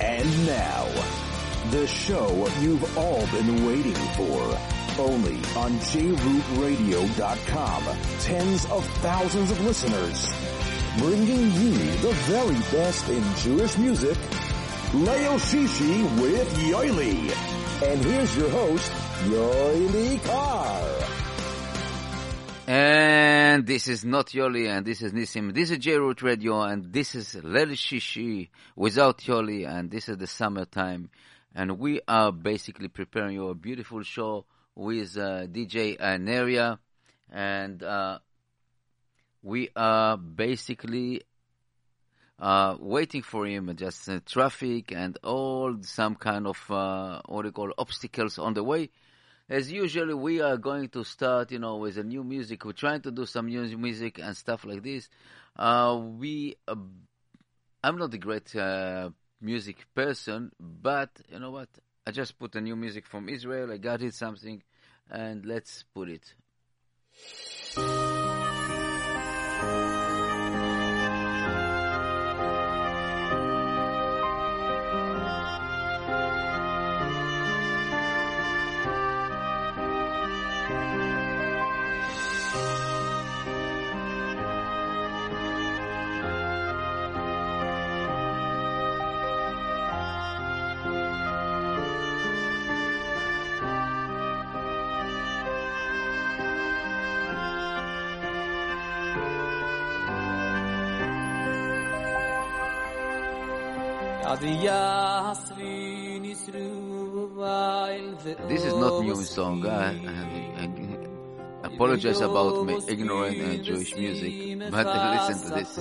And now, the show you've all been waiting for. Only on JRootRadio.com. Tens of thousands of listeners. Bringing you the very best in Jewish music. Leo Shishi with Yoely. And here's your host, Yoely Kar. And this is not Yoli, and this is Nisim. This is J-Root Radio, and this is Lel Shishi without Yoli, and this is the summertime. And we are basically preparing you a beautiful show with uh, DJ Neria, and uh, we are basically uh, waiting for him, just uh, traffic and all some kind of uh, what do you call obstacles on the way. As usually, we are going to start, you know, with a new music. We're trying to do some new music and stuff like this. Uh, we, uh, I'm not a great uh, music person, but you know what? I just put a new music from Israel. I got it something, and let's put it. This is not new song. I, I, I apologize about my ignorant uh, Jewish music, but listen to this.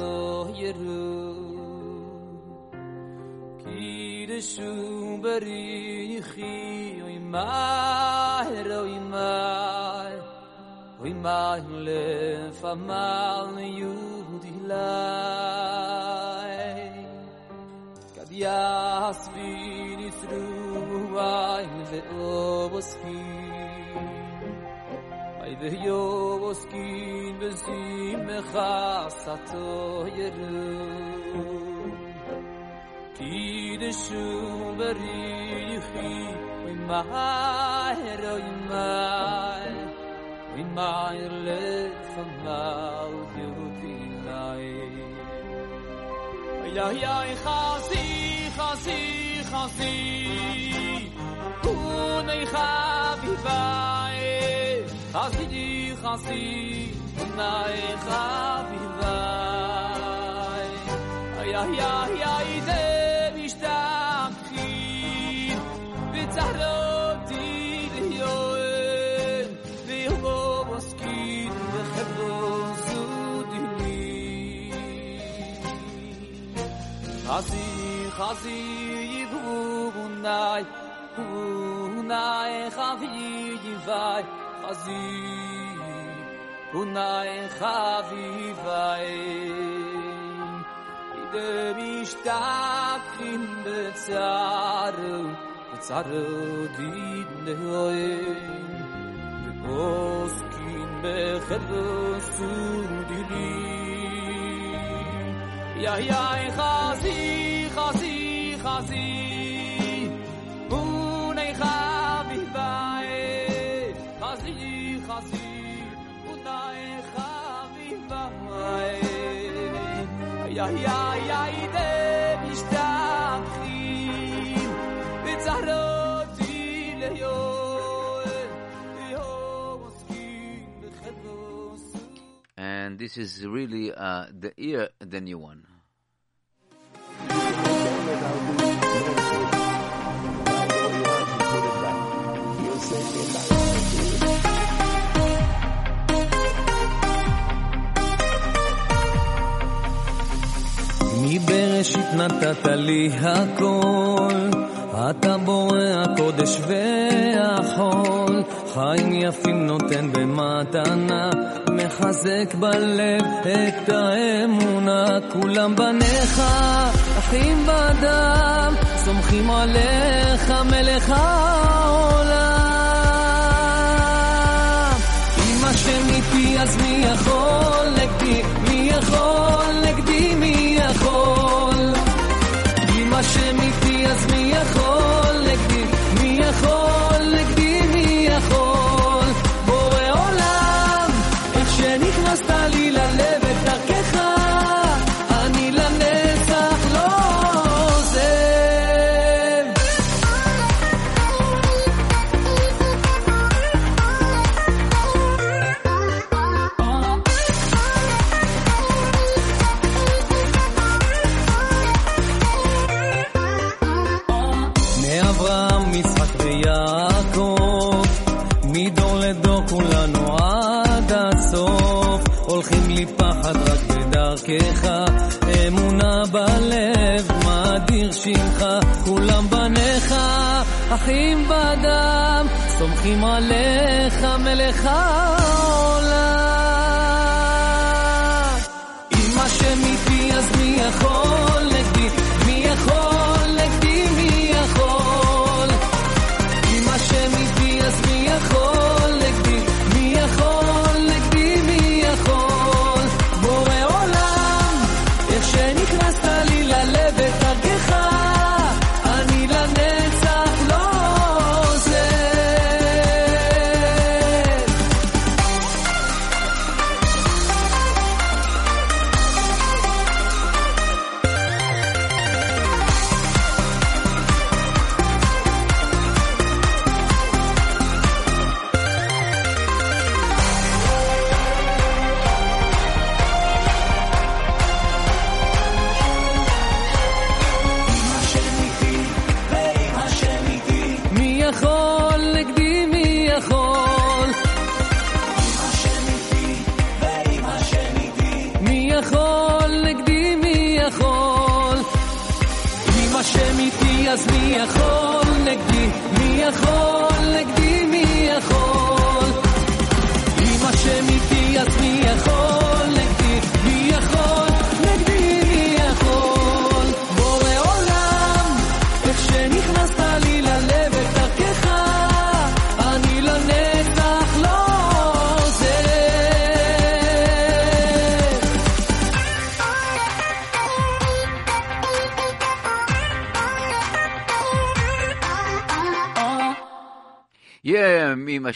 Yasvini through I de oboski. Ay de oboski de sim khasato yeru. Ti de shu beri yhi mi mahero imai mi mai le famal yu ti ay ay ay khasi khasi khasi un ey khavi vay di khasi un ey khavi ay ay ay ay de mishtam ki vit di de yoy vi hobo skin khasi khasi yidu bunday nay khav vai khazi u nay khav ide mi shtak in de tsar de dit ne hoy de kos kin be khros tu dili ya ya khazi khazi khazi ya ya ya ide mishtakhi bitzaroti leyo And this is really uh, the ear, the new one. מבראשית נתת לי הכל, אתה בורא הקודש והחול, חיים יפים נותן במתנה, מחזק בלב את האמונה, כולם בניך, אחים בדם, סומכים עליך מלך העולם. אם השם איתי אז מי יכול? נגדי, מי יכול שמפי אז מי יכול? אחים בדם, סומכים עליך, מלך העולם.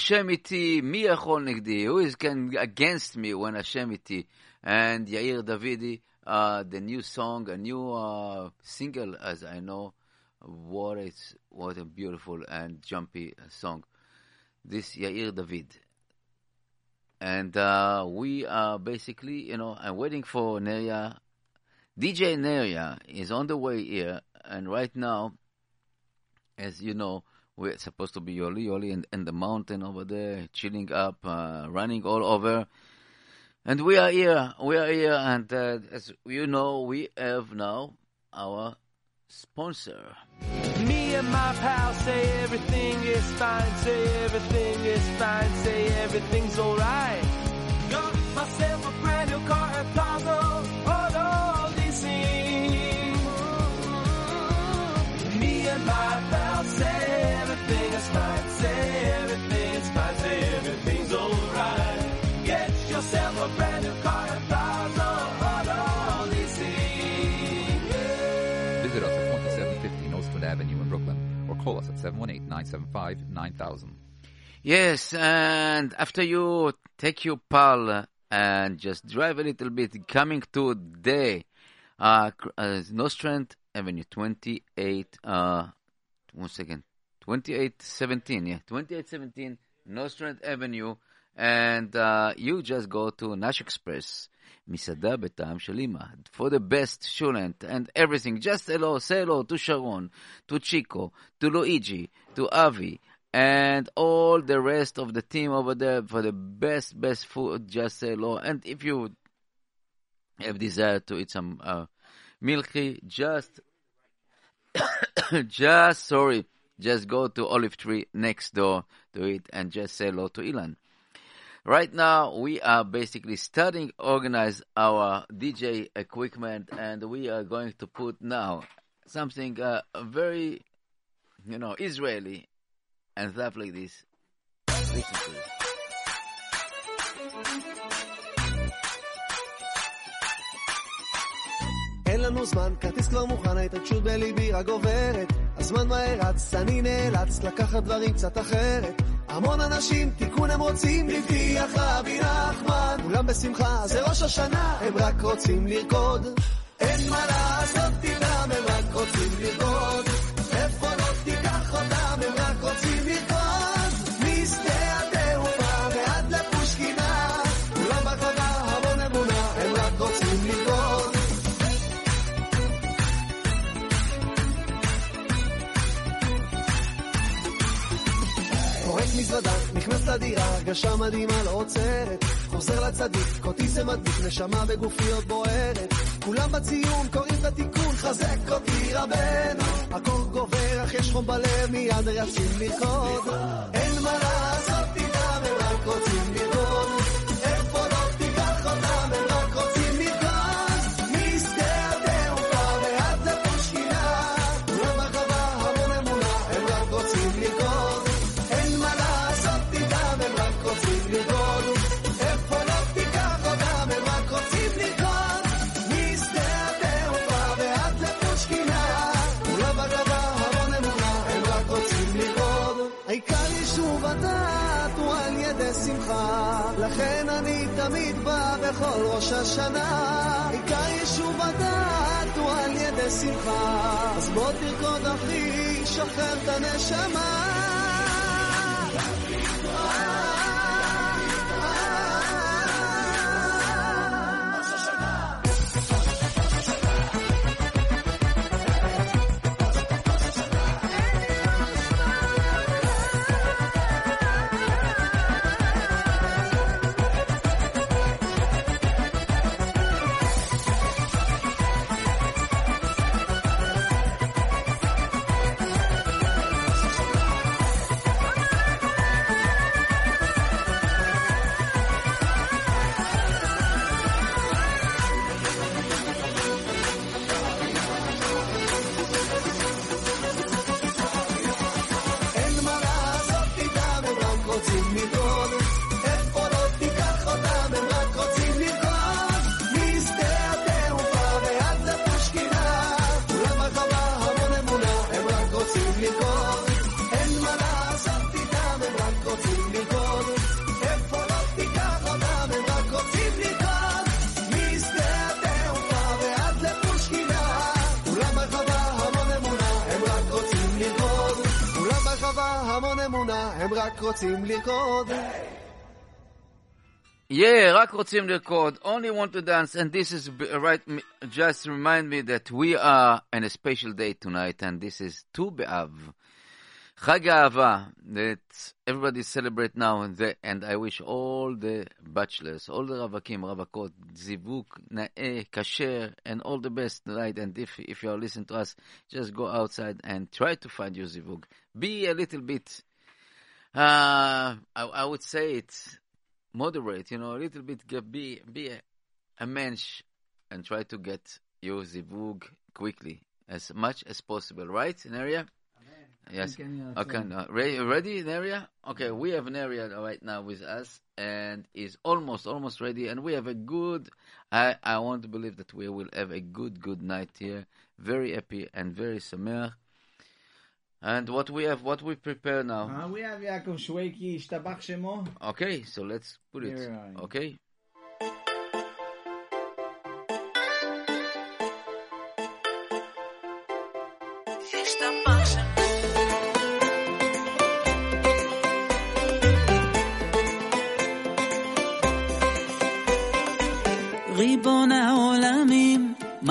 Hashem iti, mi achol nigdi? Who is can, against me when Hashem iti? And Yair Davidi, uh, the new song, a new uh, single, as I know, what it's what a beautiful and jumpy uh, song. This Yair David, and uh, we are basically, you know, I'm waiting for Neria. DJ Neria is on the way here, and right now, as you know, we're supposed to be Yoli Yoli in, in the mountain over there, chilling up, uh, running all over. And we are here, we are here, and uh, as you know, we have now our sponsor. Me and my pal say everything is fine, say everything is fine, say everything's alright. Visit us at 2750 Nostrand Avenue in Brooklyn or call us at 718-975-9000. Yes, and after you take your pal and just drive a little bit, coming to the uh, uh, Nostrand Avenue 28, uh, one second, 2817, yeah, 2817 Nostrand Avenue, and uh, you just go to Nash Express, Misada Betam Shalima, for the best shulent and everything. Just hello, say hello to Sharon, to Chico, to Luigi, to Avi, and all the rest of the team over there for the best, best food. Just say hello. And if you have desire to eat some uh, milky, just, just sorry, just go to Olive Tree next door to it and just say hello to Ilan. Right now, we are basically starting organize our DJ equipment, and we are going to put now something uh, very, you know, Israeli and stuff like this. Listen to this. אין לנו לנו זמן, כרטיס כבר מוכן, ההתרגשות בליבי רק גוברת. הזמן מהר רץ, אני נאלץ לקחת דברים קצת אחרת. המון אנשים, תיקון הם רוצים, הבטיח רבי נחמן. כולם בשמחה, זה ראש השנה, הם רק רוצים לרקוד. אין מה לעשות איתם, הם רק רוצים לרקוד. נכנס לדירה, הרגשה מדהימה לא עוצרת. חוזר לצדיק, כרטיס זה מדליק, נשמה בגופי בוערת. כולם בציון, קוראים את התיקון, חזק אותי רבנו. הקור גובר, אך יש חום בלב, מיד רצים לרקוד. אין מה לעשות איתם, הם רק רוצים לרקוד. תמיד בא בכל ראש השנה. עיקר יישוב הדעת הוא על ידי שמחה, אז בוא תרקוד אחי, שחרר את הנשמה. רוצים לרקוד. Yeah, רק רוצים לרקוד, only want to dance, and this is b- right. m- Just remind me that we are on a special day tonight, and this is Tu B'Av, Chag Ahava, that everybody celebrate now, and, the, and I wish all the bachelors, all the ravakim, ravakot, zivuk, na'eh, kasher, and all the best tonight. And if if you are listening to us, just go outside and try to find your zivug. Be a little bit. uh, I, I would say it's moderate, you know, a little bit, be, be a, a mensch and try to get your zivug quickly, as much as possible, right, Neria? Yes. Okay, no. Re- ready, Neria? Okay, we have Neria right now with us, and is almost, almost ready, and we have a good, I, I want to believe that we will have a good, good night here, very happy and very sameach. And what we have, what we prepare now. Uh, we have Yaakov Shweki, Shtabach Shemo. Okay, so let's put it. Okay.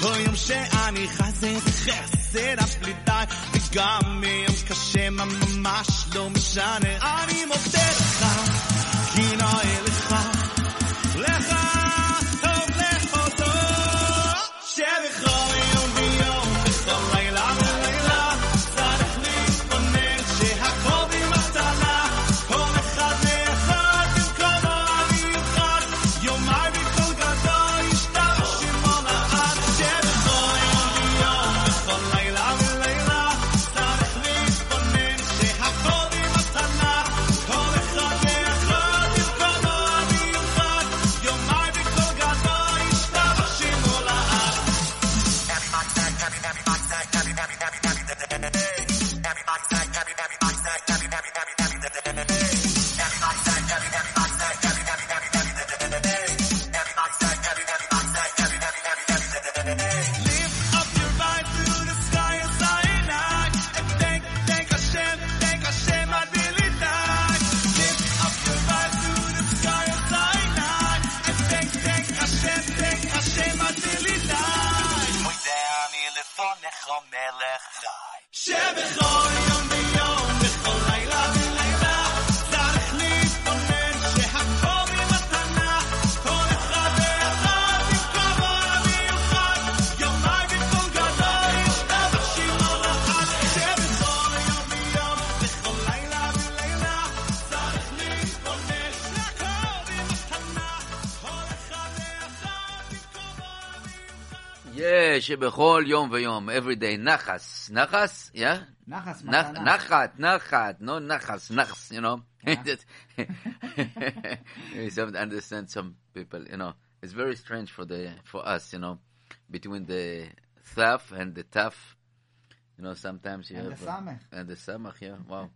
כל יום שאני חי זה די, וגם מיום קשה ממש לא משנה. אני מודה לך, Shebechol Yom Vayom, every day. Nachas. Nachas, yeah? Nachas. Nach, nachat, nachat, no nachas, nachs, you know. Yeah. you don't understand some people, you know. It's very strange for the for us, you know, between the thaf and the tough. You know, sometimes you and have... Uh, the samach. And the samach, yeah, wow.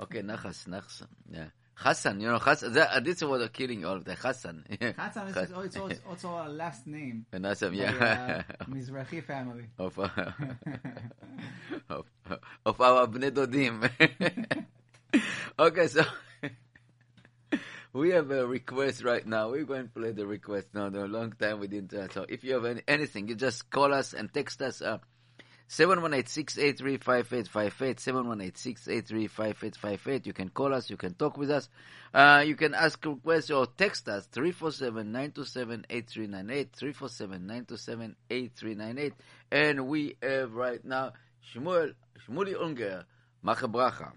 Okay, nachas, nachs, yeah. Hassan, you know, Hassan. That, this is what are killing all of the Hassan. Chatzan is just, oh, also, also a last name. And Hassan, yeah. uh, Mizrahi family. of, of, of our Bnei Dodim. okay, so we have a request right now. We're going to play the request now. A long time we didn't. Uh, so if you have any, anything, you just call us and text us. Uh, 718-683-5858, 718-683-5858. You can call us, you can talk with us, uh, you can ask requests or text us, 347-927-8398, 347-927-8398. And we have right now Shmuel, Shmuli Unger, Macha Bracha.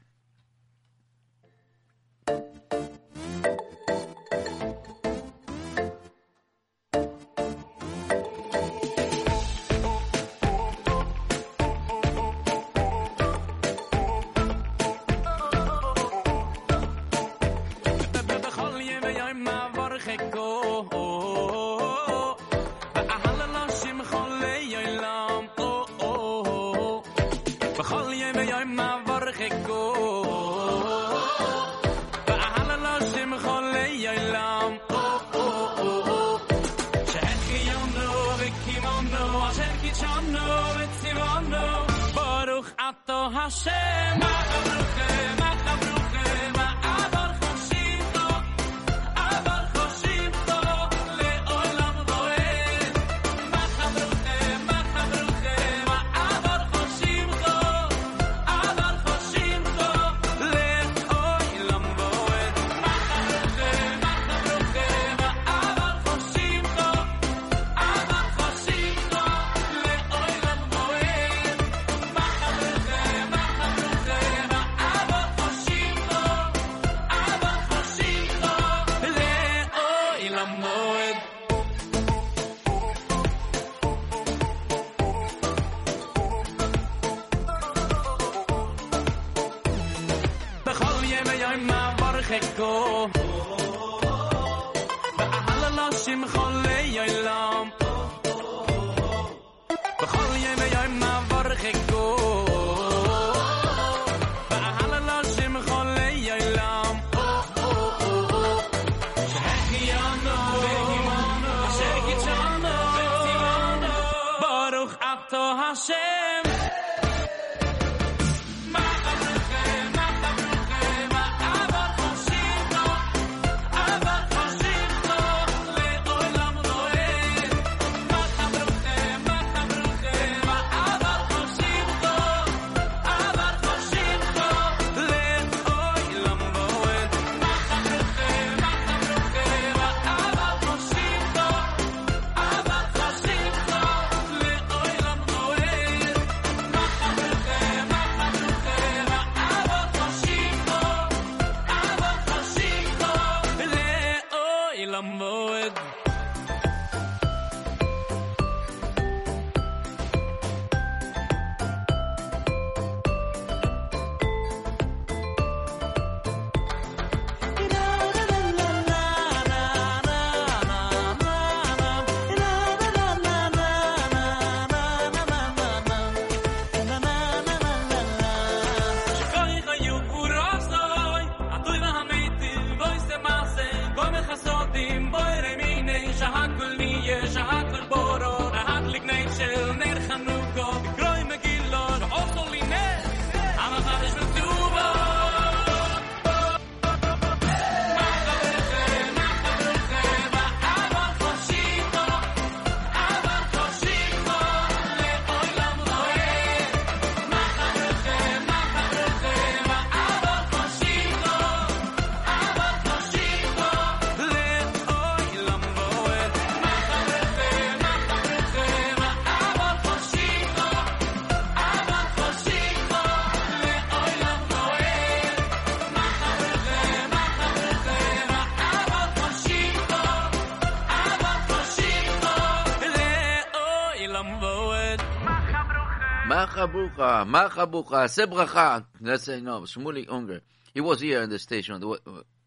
bracha, macha bucha, se bracha. Let's say no. Shmuli Unger. He was here in the station. The uh,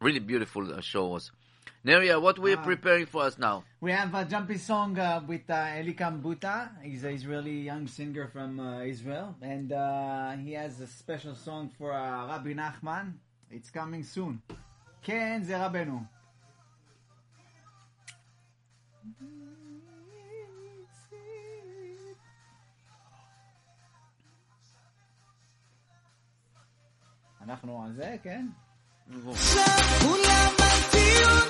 really beautiful uh, show was. Neria, what we're ah. preparing for us now? We have a jumpy song uh, with uh, Elikam Buta. He's an Israeli young singer from uh, Israel, and uh, he has a special song for uh, Rabbi Nachman. It's coming soon. Ken Zerabenu. mm אנחנו על זה, כן? כולם בציון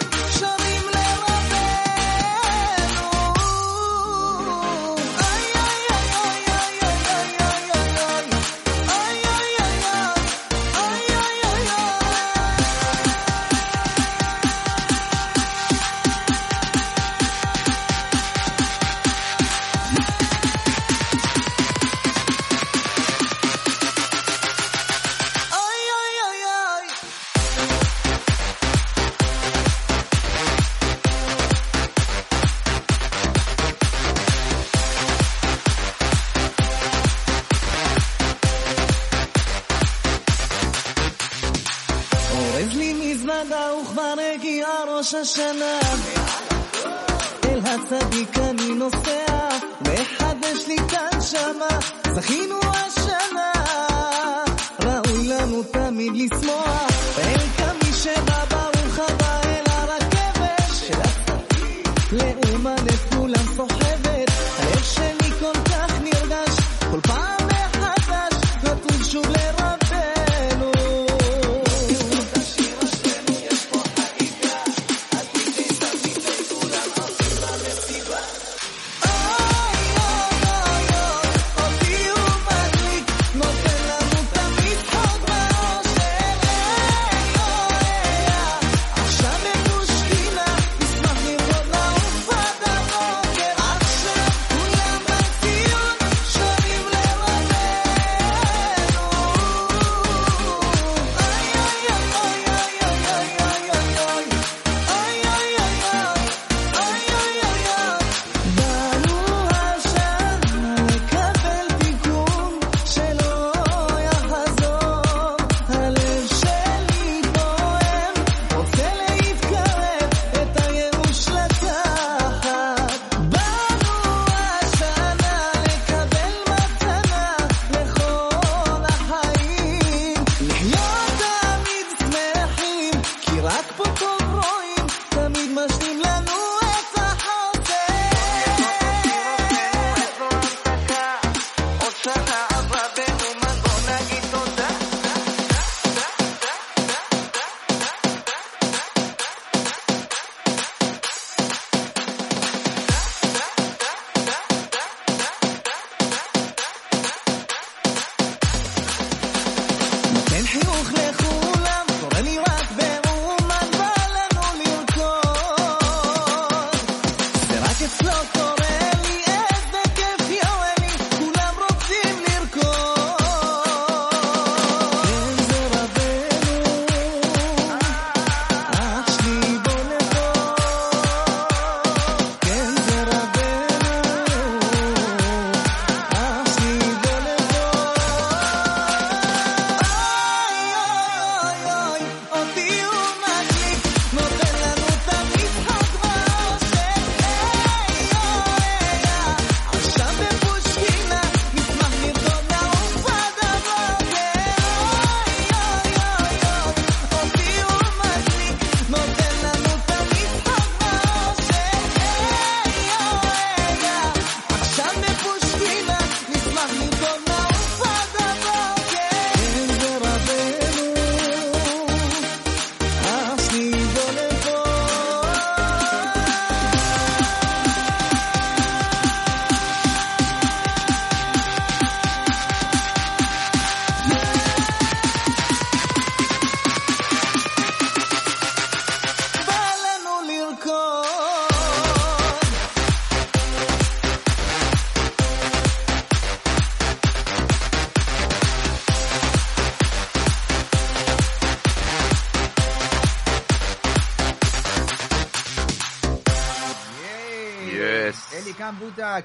ראש השנה. אל הצדיק אני נוסע מחדש לי כאן שמה. זכינו השנה. ראוי לנו תמיד לשמוח. אל כמי שבא ברוך הבא אל הרכבת. של הצדיק. לאומן את כולם סוחבת. הלב שלי כל כך נרגש. כל פעם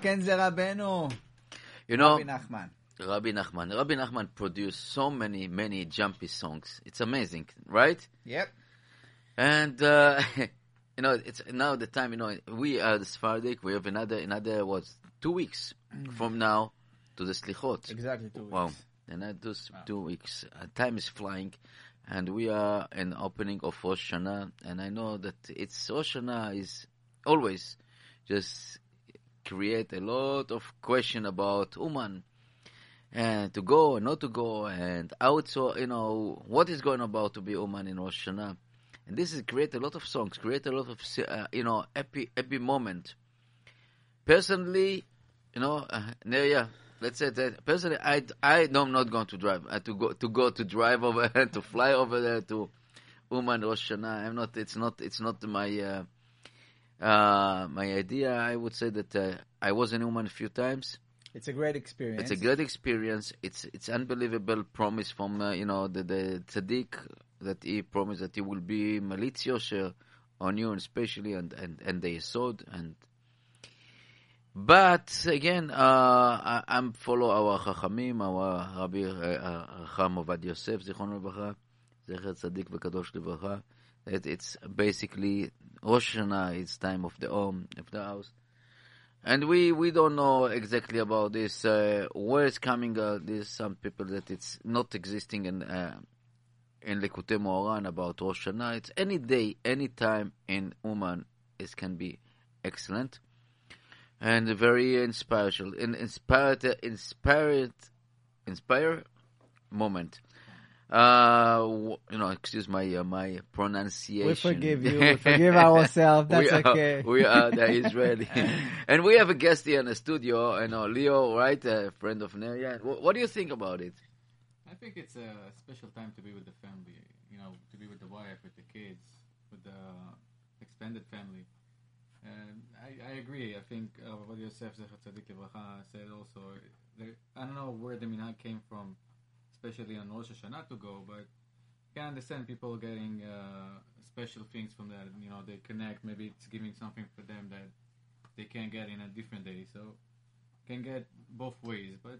כן זה רבנו. You know, רבי נחמן. Rabbi Nachman. Rabbi Nachman produced so many, many jumpy songs. It's amazing, right? Yep. And uh, you know, it's now the time. You know, we are the Sephardic. We have another, another what, two weeks from now to the Slichot. Exactly two weeks. Wow. And I those two weeks, uh, time is flying, and we are in opening of Rosh Hashanah, and I know that it's Rosh Hashanah is always just create a lot of question about Uman, and to go and not to go, and also you know what is going about to be Uman in Rosh Hashanah, and this is create a lot of songs, create a lot of uh, you know happy happy moment. Personally, you know, uh, Neria, let's say that personally, I I know I'm not going to drive uh, to go to go to drive over to fly over there to Uman Rosh Hashanah. I'm not. It's not. It's not my uh, uh, my idea. I would say that uh, I was in Uman a few times. It's a great experience. It's a great experience. It's it's unbelievable promise from uh, you know the the tzaddik that he promised that he will be malitz yosher on you, and especially and and and the yesod and. But again, uh, I, I'm follow our chachamim, our Rabbi uh, Chacham Ovad Yosef, Zichron Levacha, Zecher Tzadik V'Kadosh Levacha. That it's basically Rosh Hashanah. It's time of the home, of the house. And we, we don't know exactly about this. Uh, where it's coming? Uh, there's some people that it's not existing in uh, in Likutei Moharan about Rosh Hashanah. It's any day, any time in Uman. It can be excellent and very inspirational, in, inspired, inspired, inspire moment. Uh, you know, excuse my uh, my pronunciation. We forgive you. We forgive ourselves. That's we are, okay. We are the Israeli, and we have a guest here in the studio. You know, Leo, right, a friend of Neria. What, what do you think about it? I think it's a special time to be with the family. You know, to be with the wife, with the kids, with the extended family. And I, I agree. I think uh, what Yosef Zecher Tzadik said also. There, I don't know where the minhag came from, especially on Rosh Hashanah to go, but you can understand people getting uh, special things from that. You know, they connect. Maybe it's giving something for them that they can't get in a different day. So can get both ways. But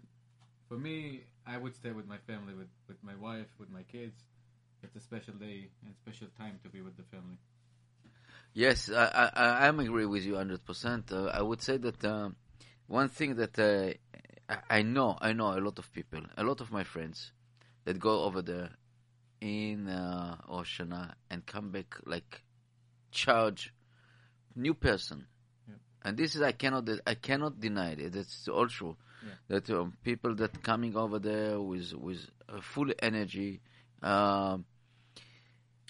for me, I would stay with my family, with, with my wife, with my kids. It's a special day and special time to be with the family. Yes, I, I, I'm agree with you 100%. Uh, I would say that uh, one thing that uh, I- I know, I know a lot of people, a lot of my friends that go over there in uh, Rosh Hashanah and come back like charge new person. Yeah. And this is I cannot I cannot deny it. It's all true. That um, people that coming over there with with uh, full energy. Um,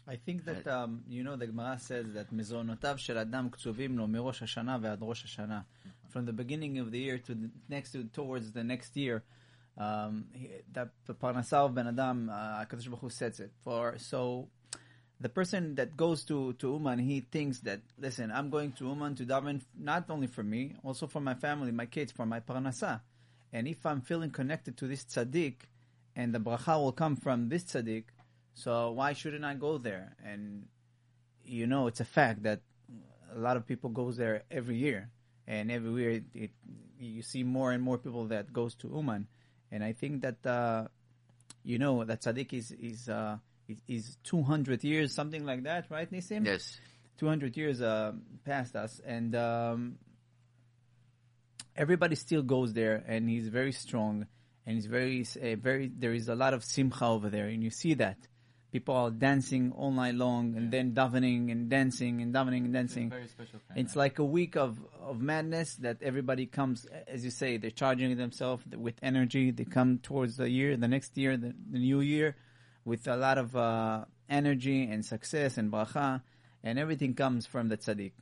I think that, um, you know, the Gemara says that מזונותיו של אדם קצובים לו מראש השנה ועד ראש השנה. from the beginning of the year to the next to towards the next year. Um, he, that the parnasah ben adam, uh, Baruch sets it for. So the person that goes to to Uman, he thinks that listen, I'm going to Uman to daven not only for me, also for my family, my kids, for my parnasah. And if I'm feeling connected to this tzaddik, and the bracha will come from this tzaddik, so why shouldn't I go there? And you know, it's a fact that a lot of people goes there every year and every year it, it, you see more and more people that goes to Uman, and I think that uh, you know that tzaddik is is uh, is, is 200 years, something like that, right, Nisim? Yes. 200 years uh, past us, and um, everybody still goes there, and he's very strong, and he's very, uh, very. There is a lot of simcha over there, and you see that people are dancing all night long, and then davening and dancing and davening and dancing. very special It's like a week of of madness that everybody comes, as you say, they're charging themselves with energy. They come towards the year, the next year, the, the new year, with a lot of uh, energy and success and bracha, and everything comes from the tzaddik.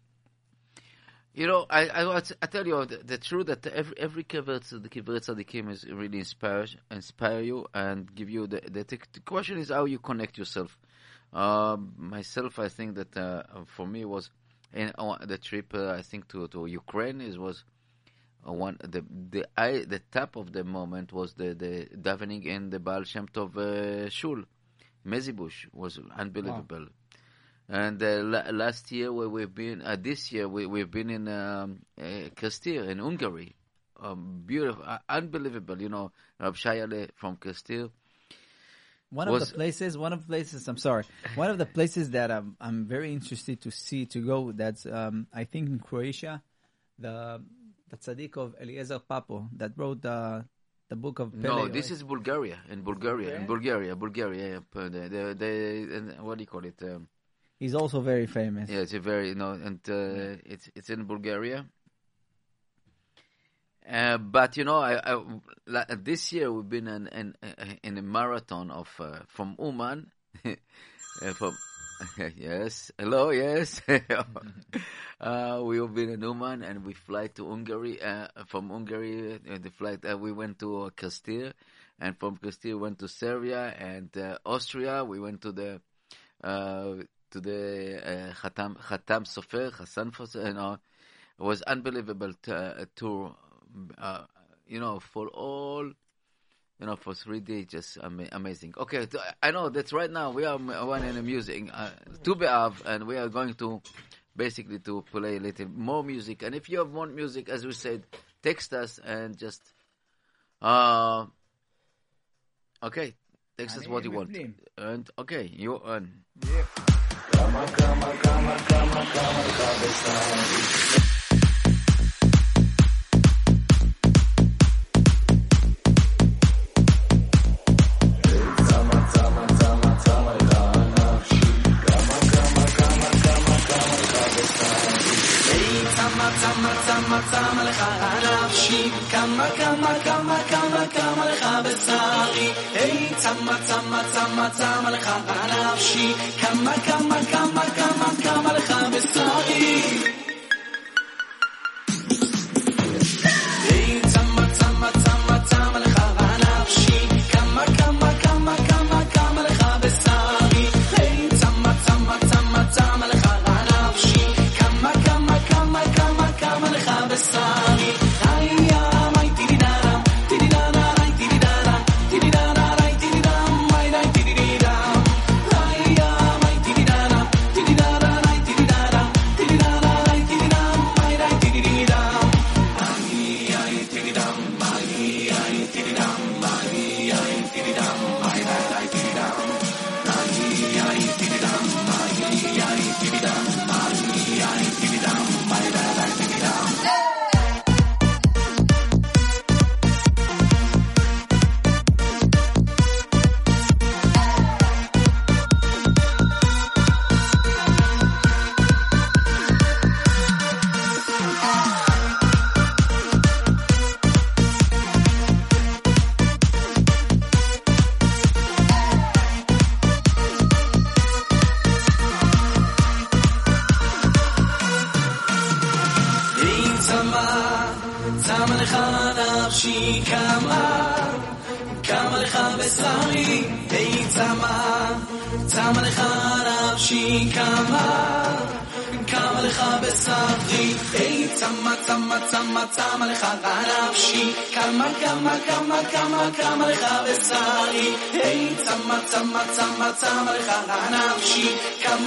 You know, I I, I tell you the, the truth that every every kibbutz, the kibbutz tzaddikim is really inspire inspire you and give you the the, the question is how you connect yourself. Uh, myself, I think that uh, for me was in uh, the trip uh, I think to to Ukraine is was uh, one the the I the top of the moment was the the davening in the Baal Shem Tov uh, shul. Mezibush was unbelievable. And uh, la- last year, where we've been, uh, this year we, we've been in um, uh, Kastir in Hungary. Um, beautiful, uh, unbelievable. You know, Rab Shayale from Castile. One of the places, one of the places, I'm sorry, one of the places that I'm, I'm very interested to see, to go, that's, um, I think in Croatia, the, the tzaddik of Eliezer Papo that wrote the, the book of Pele. No, this is Bulgaria. In Bulgaria, in Bulgaria, Bulgaria. Yeah, p- the, the, the, and what do you call it? Um, He's also very famous. yeah, it's a very you know, and uh, it's it's in Bulgaria. Uh, but you know, I, I, this year we've been in in, in a marathon of uh, from Uman, uh, from yes, hello, yes. uh, we've been in Uman and we fly to Hungary. Uh, from Hungary, uh, the flight uh, we went to uh, Castile, and from Castile went to Serbia and uh, Austria. We went to the uh, to the uh, Sofer, Hassan you know, it was unbelievable to, uh, tour, uh, you know, for all, you know, for three days, just am- amazing. Okay, I know that right now we are one in a music, uh, to up, and we are going to basically to play a little more music. And if you have more music, as we said, text us and just, uh, okay, text us what you want. And okay, you earn. Yeah. כמה כמה כמה כמה כמה לך בשרי היי צמה צמה צמה צמה לך נפשי כמה כמה כמה כמה כמה לך בשרי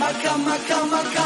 Come! maca, Come!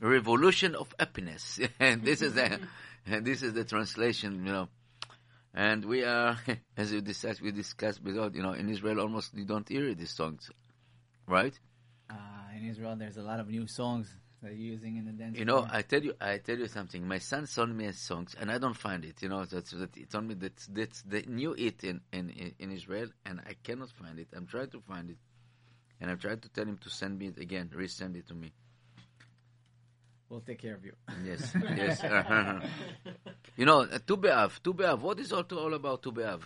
Revolution of happiness. and this is the, and this is the translation, you know. And we are, as you discussed, we discussed you know, in Israel almost you don't hear these songs, right? Uh, in Israel, there's a lot of new songs they're using in the dance. You know. I tell you, I tell you something. My son sent me a songs, and I don't find it. You know, that's that he told me that that's the new it in, in in in Israel, and I cannot find it. I'm trying to find it, and I'm trying to tell him to send me it again, resend it to me. we'll take care of you. Yes, yes. you know, uh, Tu B'Av, Tu B'Av. What is all, all about Tu B'Av?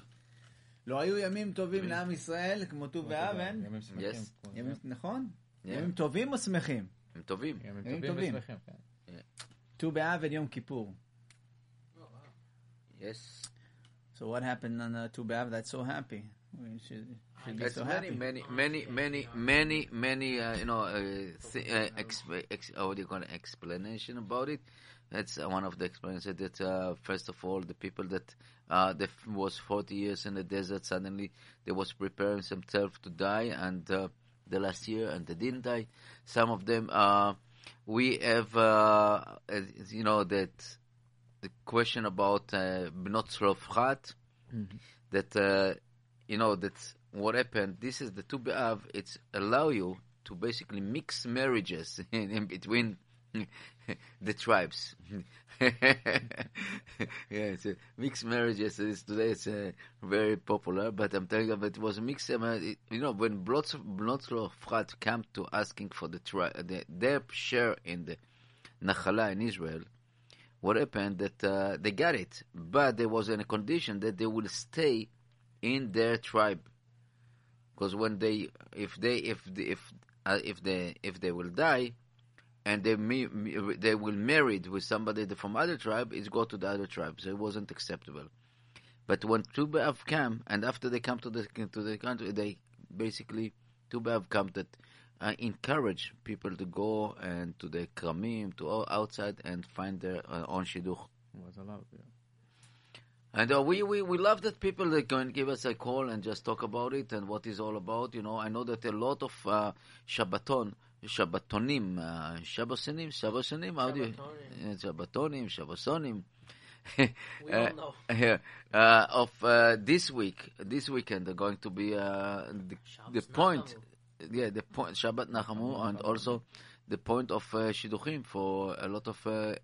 לא היו ימים טובים לעם ישראל כמו ט"ו באב, אין? ימים שמחים. Yes. כמו זה. ימים, נכון? Yeah. ימים טובים או שמחים? הם טובים. ימים ימים טובים טובים. ושמחים, כן. ט"ו באב ויום כיפור. Yes. So what happened on uh, Tu B'Av that's so happy? We should, That's so many, many, many, many, many, many, uh, you know, uh, th- uh, ex- uh, what do you call it? Explanation about it. That's uh, one of the explanations. That uh, first of all, the people that uh, that was 40 years in the desert suddenly they was preparing themselves to die, and uh, the last year, and they didn't die. Some of them, uh, we have, uh, you know, that the question about uh, Bnot Tzlofchat, that uh, you know that what happened. This is the Tu B'Av. It's allow you to basically mix marriages in, in between the tribes. yeah, it's a mixed marriages. It's, today it's uh, very popular, but I'm telling you, it was mixed. Um, it, you know, when Bnot Tzlofchat came to asking for the, tri- the their share in the Nachala in Israel, what happened that uh, they got it, but there was a condition that they will stay in their tribe, because when they, if they, if the, if uh, if they if they will die, and they they will married with somebody from other tribe, it's go to the other tribe, so it wasn't acceptable. But when Tu B'Av came, and after they come to the to the country, they basically Tu B'Av come that uh, encourage people to go and to the kramim, to all outside and find their uh, own shidduch. Was allowed. Yeah. And uh, we, we, we love that people that can give us a call and just talk about it and what it's all about. You know, I know that a lot of uh, Shabbaton, Shabbatonim, uh, Shabbosonim, Shabbosonim, how do you? Yeah, Shabbatonim, Shabbosonim. We all know. yeah, uh, of uh, this week, this weekend, are going to be uh, the, the point, yeah, the point Shabbat Nachamu, and also the point of uh, shidduchim for a lot of uh,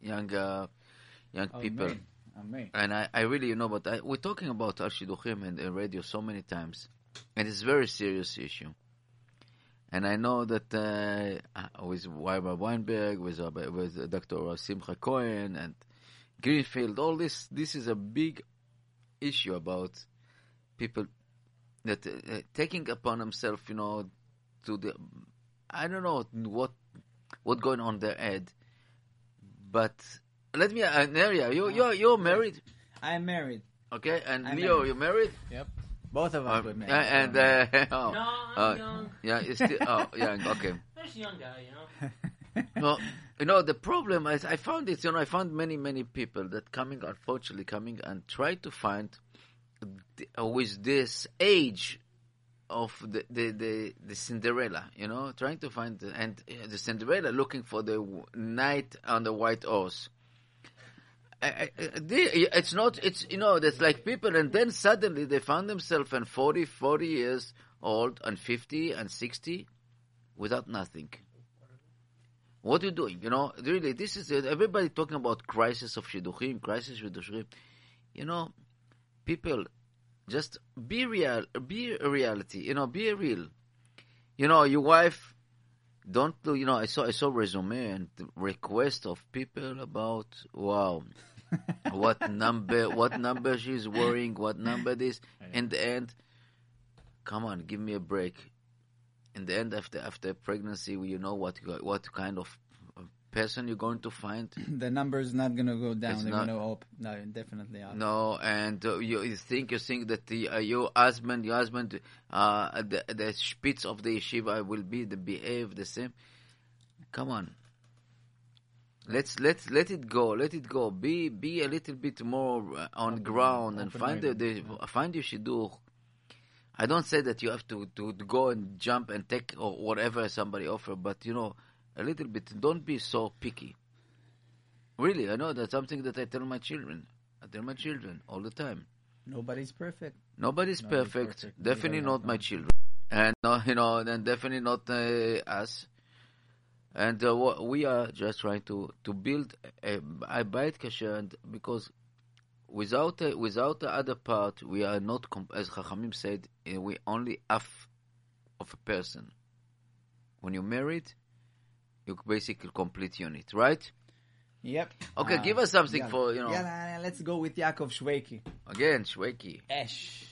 young uh, young people. Amen. Amen. And I, I really, you know, but I, we're talking about Al Shidduchim and the radio so many times, and it's a very serious issue. And I know that uh, with Weimar Weinberg, with uh, with Dr. Simcha Cohen and Greenfield, all this this is a big issue about people that uh, taking upon themselves, you know, to the I don't know what what going on their head, but let me, uh, Neria, you you're you're married, I am married. okay, and I'm Leo, married. you're married. Yep. Both of us Um, were uh, married. and uh, oh, No, I'm uh, young. yeah, you still, oh, young, okay. There's young guy, you know. No, you know the problem is I found it. You know, I found many many people that coming, unfortunately, coming and try to find th- uh, with this age of the the the, the Cinderella. You know, trying to find the, and uh, the Cinderella looking for the w- knight on the white horse. I- uh, it's not. It's you know. There's like people, and then suddenly they found themselves in 40, 40 years old, and fifty and sixty, without nothing. What are you doing? You know, really, this is everybody talking about crisis of shidduchim, crisis shidduchim. You know, people, just be real, be a reality. You know, be real. You know, your wife. Don't do. You know, I saw I saw resume and request of people about wow, what number what number she's wearing, what number this. In the end, come on, give me a break in the end after after pregnancy you know what what kind of person you're going to find the number is not gonna go down. It's They're not- gonna up. No, definitely up. no and uh, you, you think you think that the, uh, your husband your husband uh the the spitz of the yeshiva will be the behave the same come on let's let let it go let it go be be a little bit more uh, on ground and find the, the find your shidduch I don't say that you have to, to, go and jump and take or whatever somebody offer, but you know, a little bit. Don't be so picky. Really, I know that's something that I tell my children. I tell my children all the time. Nobody's perfect. Nobody's Nobody's perfect. perfect. Definitely not my children, and no, you know, and definitely not uh, us. And uh, what we are just trying to to build a, a bait kasher, and because without uh, without the other part, we are not, comp- as Chachamim said, uh, we only half of a person. When you're married, you basically complete unit, right? Yep. Okay, Uh, give us something yeah. for you know. Yeah, let's go with Yaakov Shweki. Again, Shweki. Esh.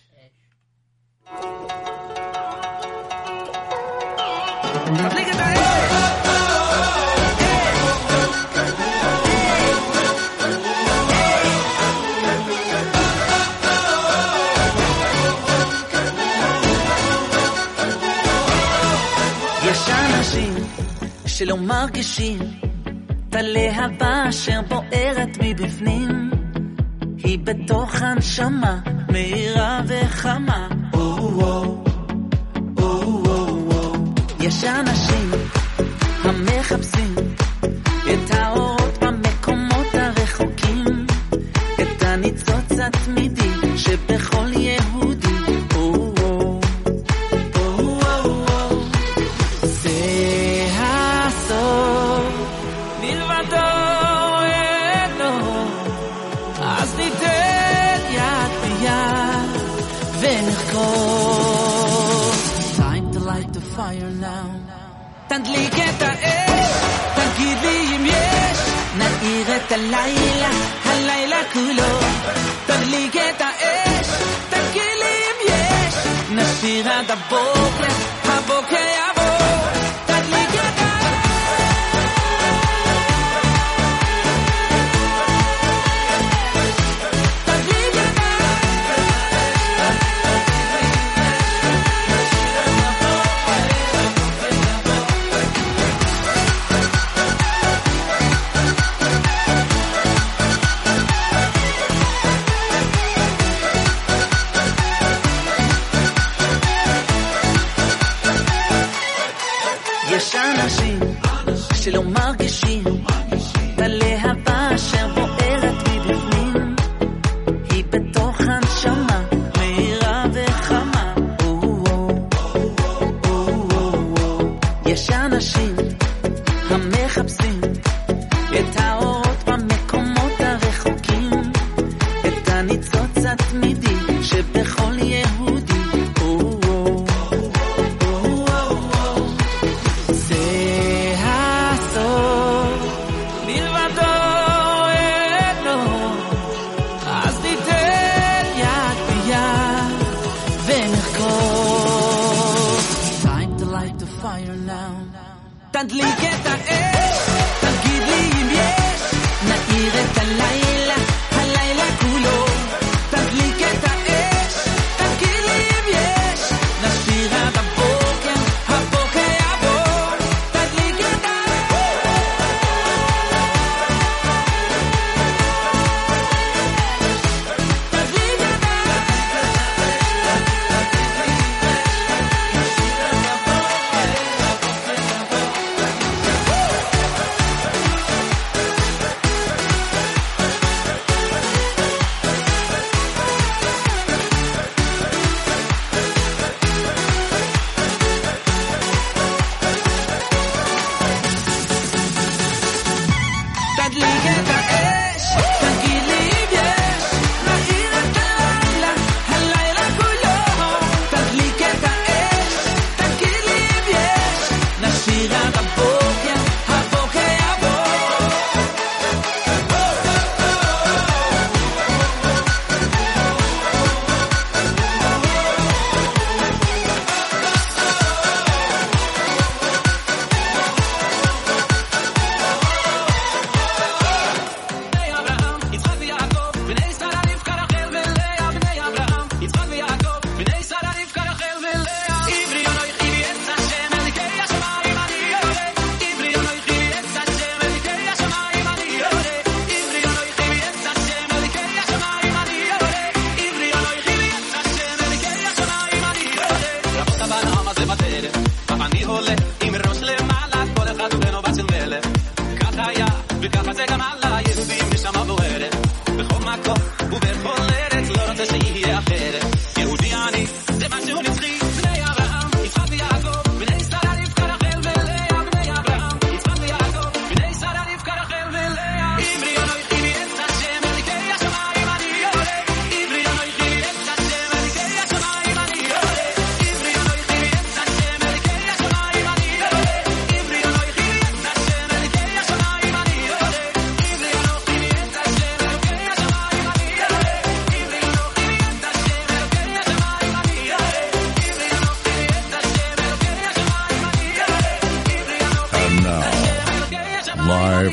שלא מרגישים את הלהבה אשר בוערת מבפנים. היא בתוך הנשמה מהירה וחמה. או-או, או-או, או-או יש אנשים המחפשים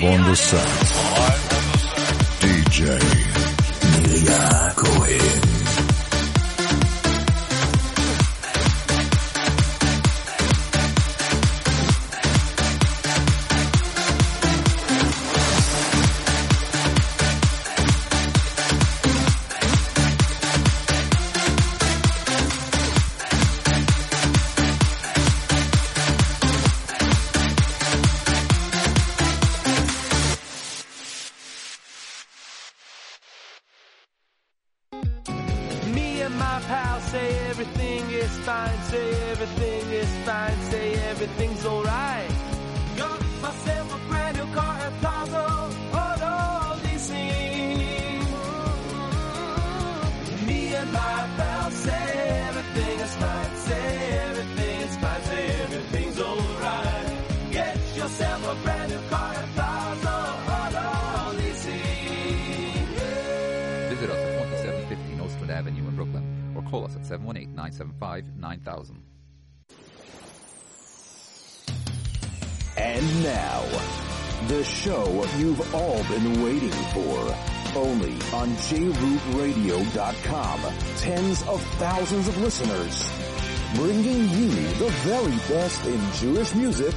on the set, JRootRadio.com. Tens of thousands of listeners. Bringing you the very best in Jewish music.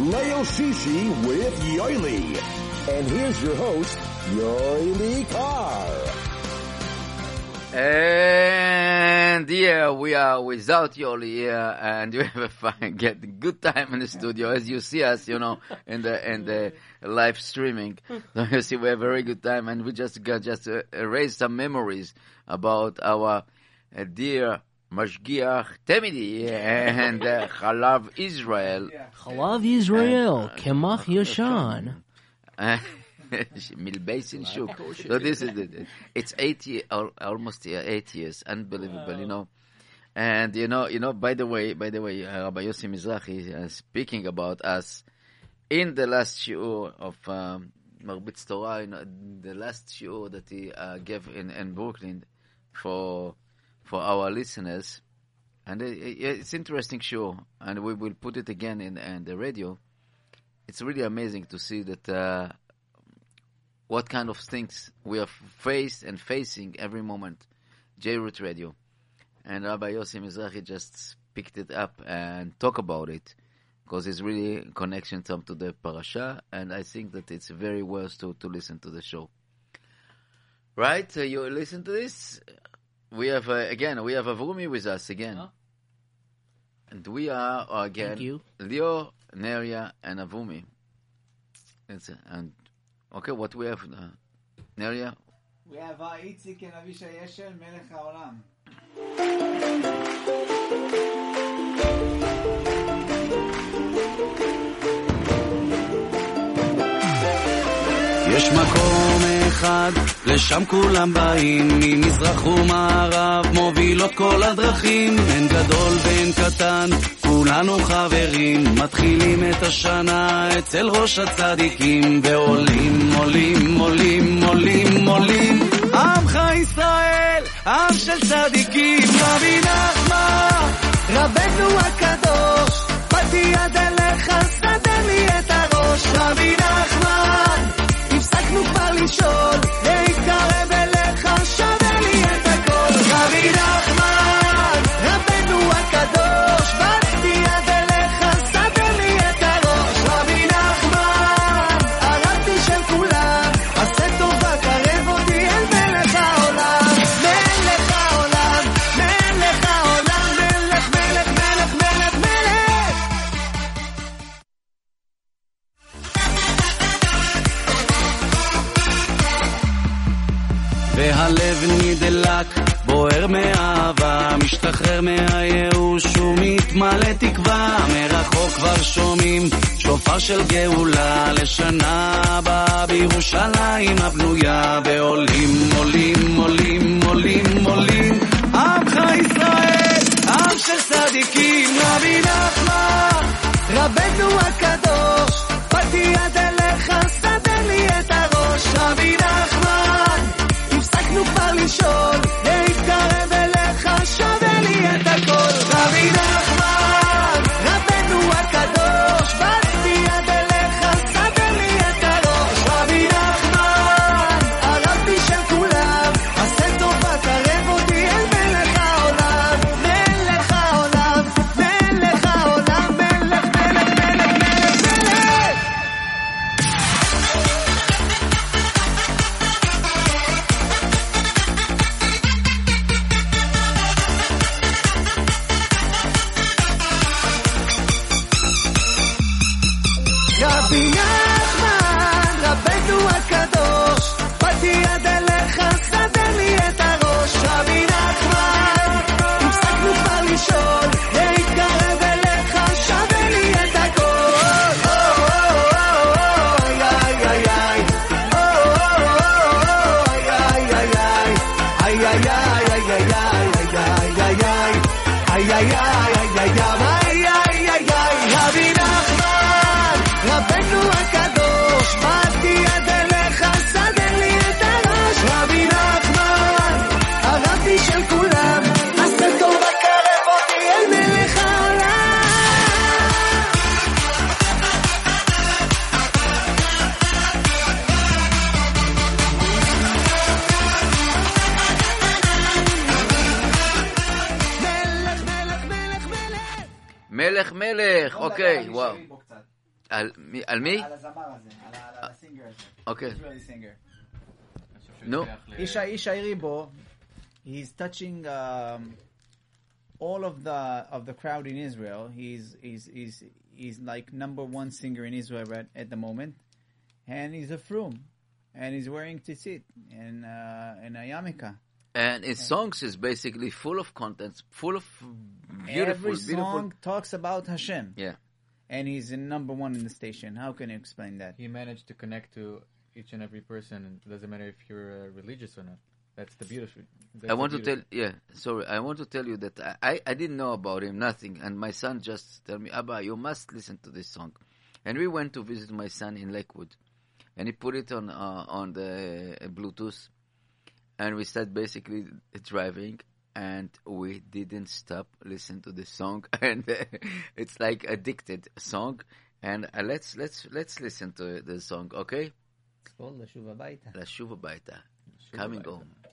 Leo Shishi with Yoely. And here's your host, Yoely Kar. And yeah, we are without Yoely here, and we have a fine, get good time in the studio as you see us, you know, in the in the live streaming. So you see, we have a very good time, and we just got just uh, erase some memories about our uh, dear Mashgiach Temidi and uh, Chalav Israel. Chalav Israel, Kemach Yashan. Milbeis Shuk. So this is it. It's eight year, almost eight years. Unbelievable, you know. And you know, you know. By the way, by the way, uh, Rabbi Yossi Mizrahi uh, speaking about us in the last shiur of um, Marbitz Torah, you know, the last shiur that he uh, gave in, in Brooklyn for for our listeners. And it, it- it's interesting show, and we will put it again in, in the radio. It's really amazing to see that uh, what kind of things we are faced and facing every moment. J-Root Radio. And Rabbi Yossi Mizrahi just picked it up and talk about it because it's really a connection to, to the parasha, and I think that it's very worth to, to listen to the show. Right? Uh, you listen to this? We have, uh, again, we have Avrumi with us again. And we are, uh, again. Leo, Neria, and Avrumi. That's it. And, okay, what we have, uh, Neria? We have uh, Itzik and Avishai Eshel, Melech HaOlam. יש מקום אחד, לשם כולם באים, ממזרח ומערב, מובילות כל הדרכים, אין גדול ואין קטן, כולנו חברים, מתחילים את השנה אצל ראש הצדיקים, ועולים, עולים, עולים, עולים, עולים, עמך ישראל, עם של צדיקים, רבי נחמן, רבנו הקדוש, באתי יד אליך, סדר לי את הראש, רבי נחמן, הפסקנו כבר לשאול, מאהבה, משתחרר מהייאוש ומתמלא תקווה, מרחוק כבר שומעים שופר של גאולה, לשנה הבאה בירושלים הבנויה, ועולים, עולים, עולים, עולים, עולים, עמך ישראל, עם של צדיקים, רבי נחמן, רבנו הקדוש, באתי יד אליך, סדר לי את הראש, רבי נחמן, הפסקנו כבר לשאול, techo del IATACOL. Navidad Okay. No. Ishay Ishay Ribo, he's touching um, all of the of the crowd in Israel. He's he's he's he's like number one singer in Israel at, at the moment, and he's a frum, and he's wearing tzitzit and uh, and a yarmulke. And his and songs is basically full of contents, full of beautiful. Every song talks about Hashem. Yeah and he's in number one in the station. How can you explain that? He managed to connect to each and every person. It doesn't matter if you're uh, religious or not. That's the beautiful. That's I want to tell, yeah, sorry, I want to tell you that I, I, I didn't know about him, nothing, and my son just tell me, Abba, you must listen to this song, and we went to visit my son in Lakewood, and he put it on uh, on the uh, Bluetooth, and we started basically driving, and we didn't stop listening to this song, and it's like addicted song, and uh, let's let's let's listen to the song, okay? לשוב הביתה. לשוב הביתה, coming home.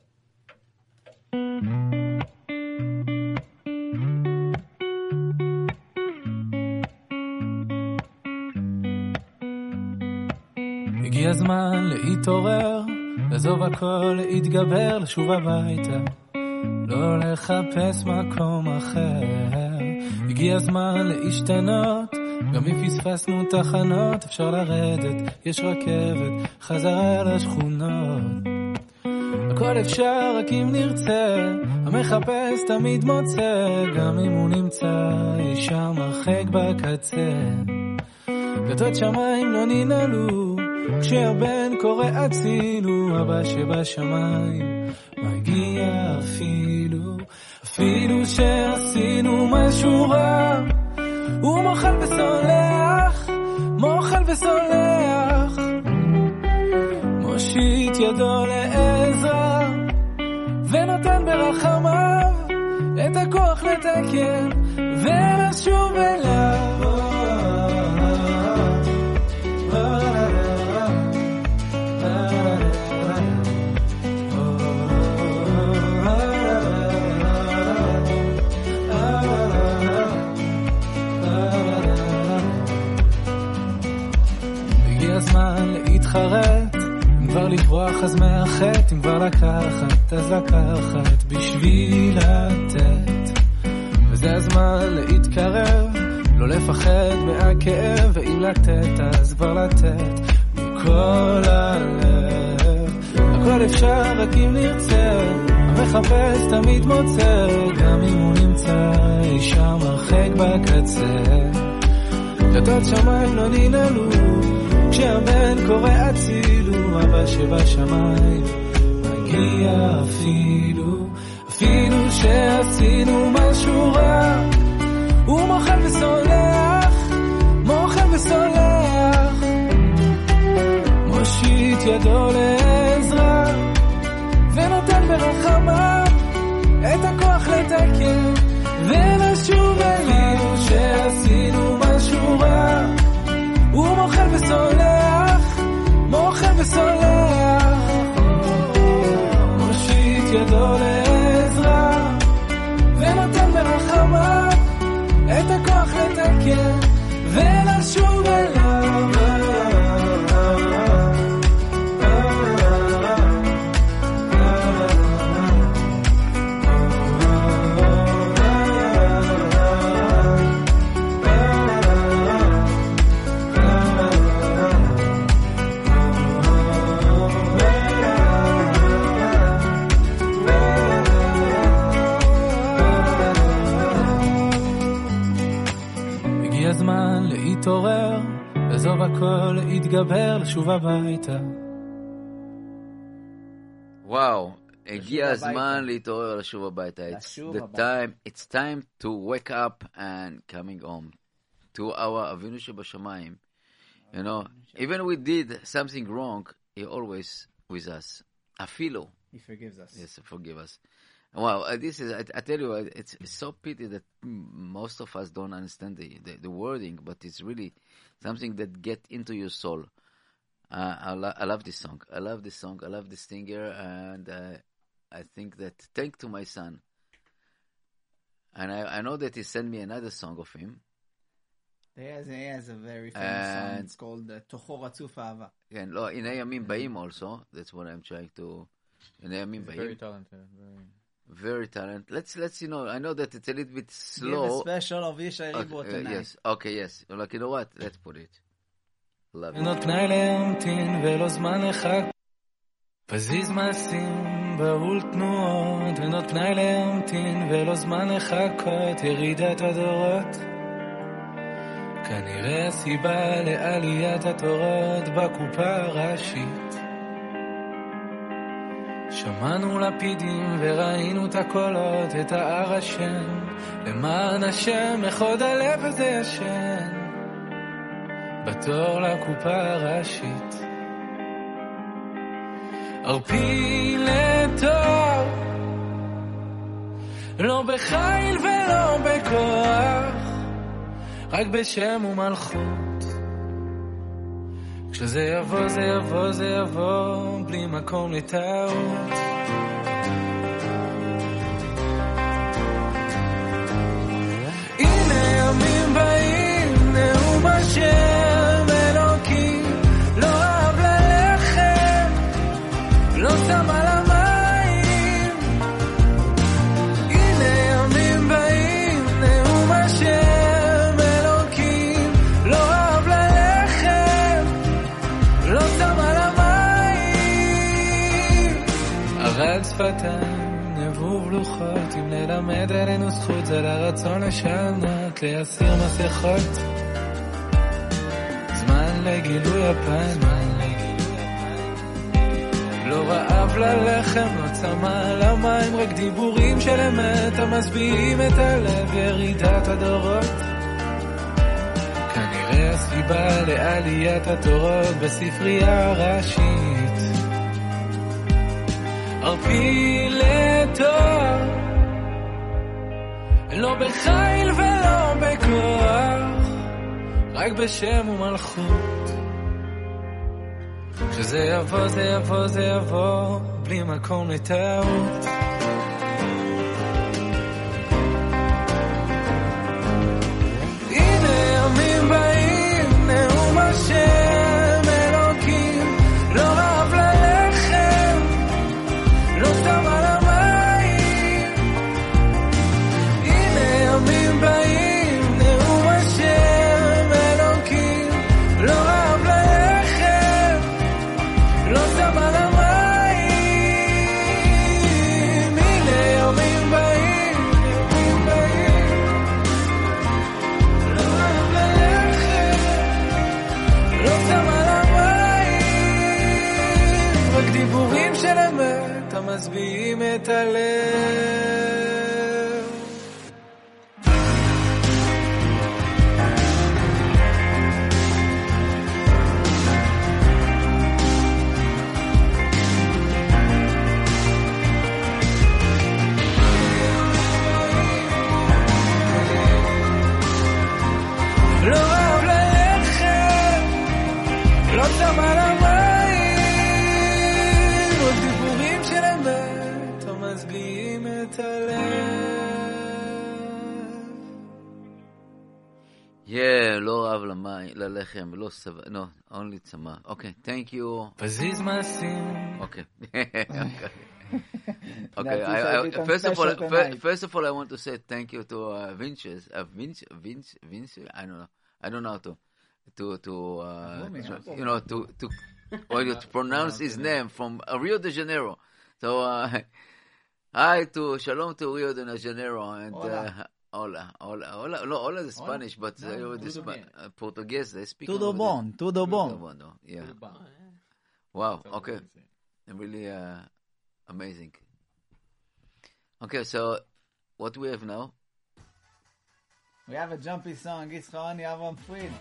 הגיע הזמן להתעורר, לעזוב הכל, להתגבר, לשוב הביתה. לא לחפש מקום אחר. הגיע הזמן להשתנות, גם אם פספסנו תחנות, אפשר לרדת, יש רכבת, חזרה לשכונות. הכל אפשר רק אם נרצה, המחפש תמיד מוצא, גם אם הוא נמצא אי שם הרחק בקצה. דלתות שמיים לא ננעלו, כשהבן קורא הצילו, אבא שבשמיים מגיע אפילו, אפילו שעשינו משהו רע, הוא מוחל וסולח, מוחל וסולח, מושיט ידו לעזרה, ונותן ברחמיו את הכוח לתקן, ולשוב אליו. להתחרט, אם כבר לברוח אז מהחטא, אם כבר לקחת אז לקחת בשביל לתת. וזה הזמן להתקרב, לא לפחד מהכאב, ואם לתת אז כבר לתת מכל הלב. הכל אפשר רק אם נרצה, המחפש תמיד מוצא, גם אם הוא נמצא אי שם הרחק בקצה. דלתות שמיים לא ננעלו, כשהבן קורא הצילו, אבא שבשמיים מגיע אפילו, אפילו שעשינו משהו רע, הוא מוחל וסולח, מוחל וסולח, מושיט ידו לעזרה, ונותן ברחמיו את הכוח לתקן, ולשוב אליו שעשינו משהו רע, מוחל וסולח, מוחל וסולח, מושיט ידו לעזרה, ונותן ברחמיו את הכוח לתקן, ולשוב אליו. להתגבר, לשוב הביתה. וואו, הגיע הביתה. הזמן להתעורר לשוב הביתה. It's לשוב the הביתה. time, it's time to wake up and coming home. To our אבינו שבשמיים. You know, even we did something wrong, he always with us. אפילו. He forgives us. Yes, forgive us. Well, uh, this is, I, I, tell you, uh, it's, it's so pity that most of us don't understand the, the, the wording, but it's really something that gets into your soul. Uh, I, lo- I, love this song. I love this song. I love this singer. And uh, I think that thank to my son. And I, I, know that he sent me another song of him. He has, he has a very famous and, song. It's called uh, Tocho Ratzuf And lo, no, in Ayamim Baim also. That's what I'm trying to... In Ayamim Baim. very talented. Very... Very talent. Let's, let's, you know, I know that it's a little bit Give a slow. special of Yishai Okay, uh, tonight. yes, okay, yes. Like, you know what? Let's put it. Love it. לחכות. פזיז מעשים, בהול תנועות, פנאי להמתין ולא זמן לחכות. ירידת הדורות. כנראה הסיבה לעליית התורות בקופה הראשית. שמענו לפידים וראינו את הקולות, את ההר השם. למען השם, איך הלב הזה ישן. בתור לקופה הראשית. ערפי לטוב, לא בחיל ולא בכוח, רק בשם ומלכות. כשזה יבוא, זה יבוא, זה יבוא, בלי מקום לטעות. הנה ימים באים, נאום השם לוחות, אם נלמד עלינו זכות, זה לרצון לשנות, להסיר מסכות. זמן לגילוי הפן, לא רעב ללחם, לא צמא למים, רק דיבורים של אמת המשביעים את הלב, ירידת הדורות. כנראה הסיבה לעליית התורות בספרייה הראשית. ערפי לטוב, לא בחיל ולא בכוח, רק בשם ומלכות. כשזה יבוא, זה יבוא, זה יבוא, בלי מקום לטעות. המים, ללחם, לא סבא, לא, only צמא. אוקיי, thank you. פזיז מעשים. אוקיי. okay, first of all, first, of all, I want to say thank you to uh, Vinces, uh, Vince, Vince, Vince. I don't know, I don't know how to, to, to, uh, to you know, to, to, or to pronounce his name from uh, Rio de Janeiro. So, uh, hi to Shalom to Rio de Janeiro and. Uh, hola, hola, hola. No, hola is Hola? Spanish, but No, uh, the tudo uh, Portuguese they speak. Tudo over bom, there. tudo bom. no? Yeah. Wow. Okay. Really uh, amazing. Okay, so what do we have now? We have a jumpy song, It's Yitzchak Avram Fried.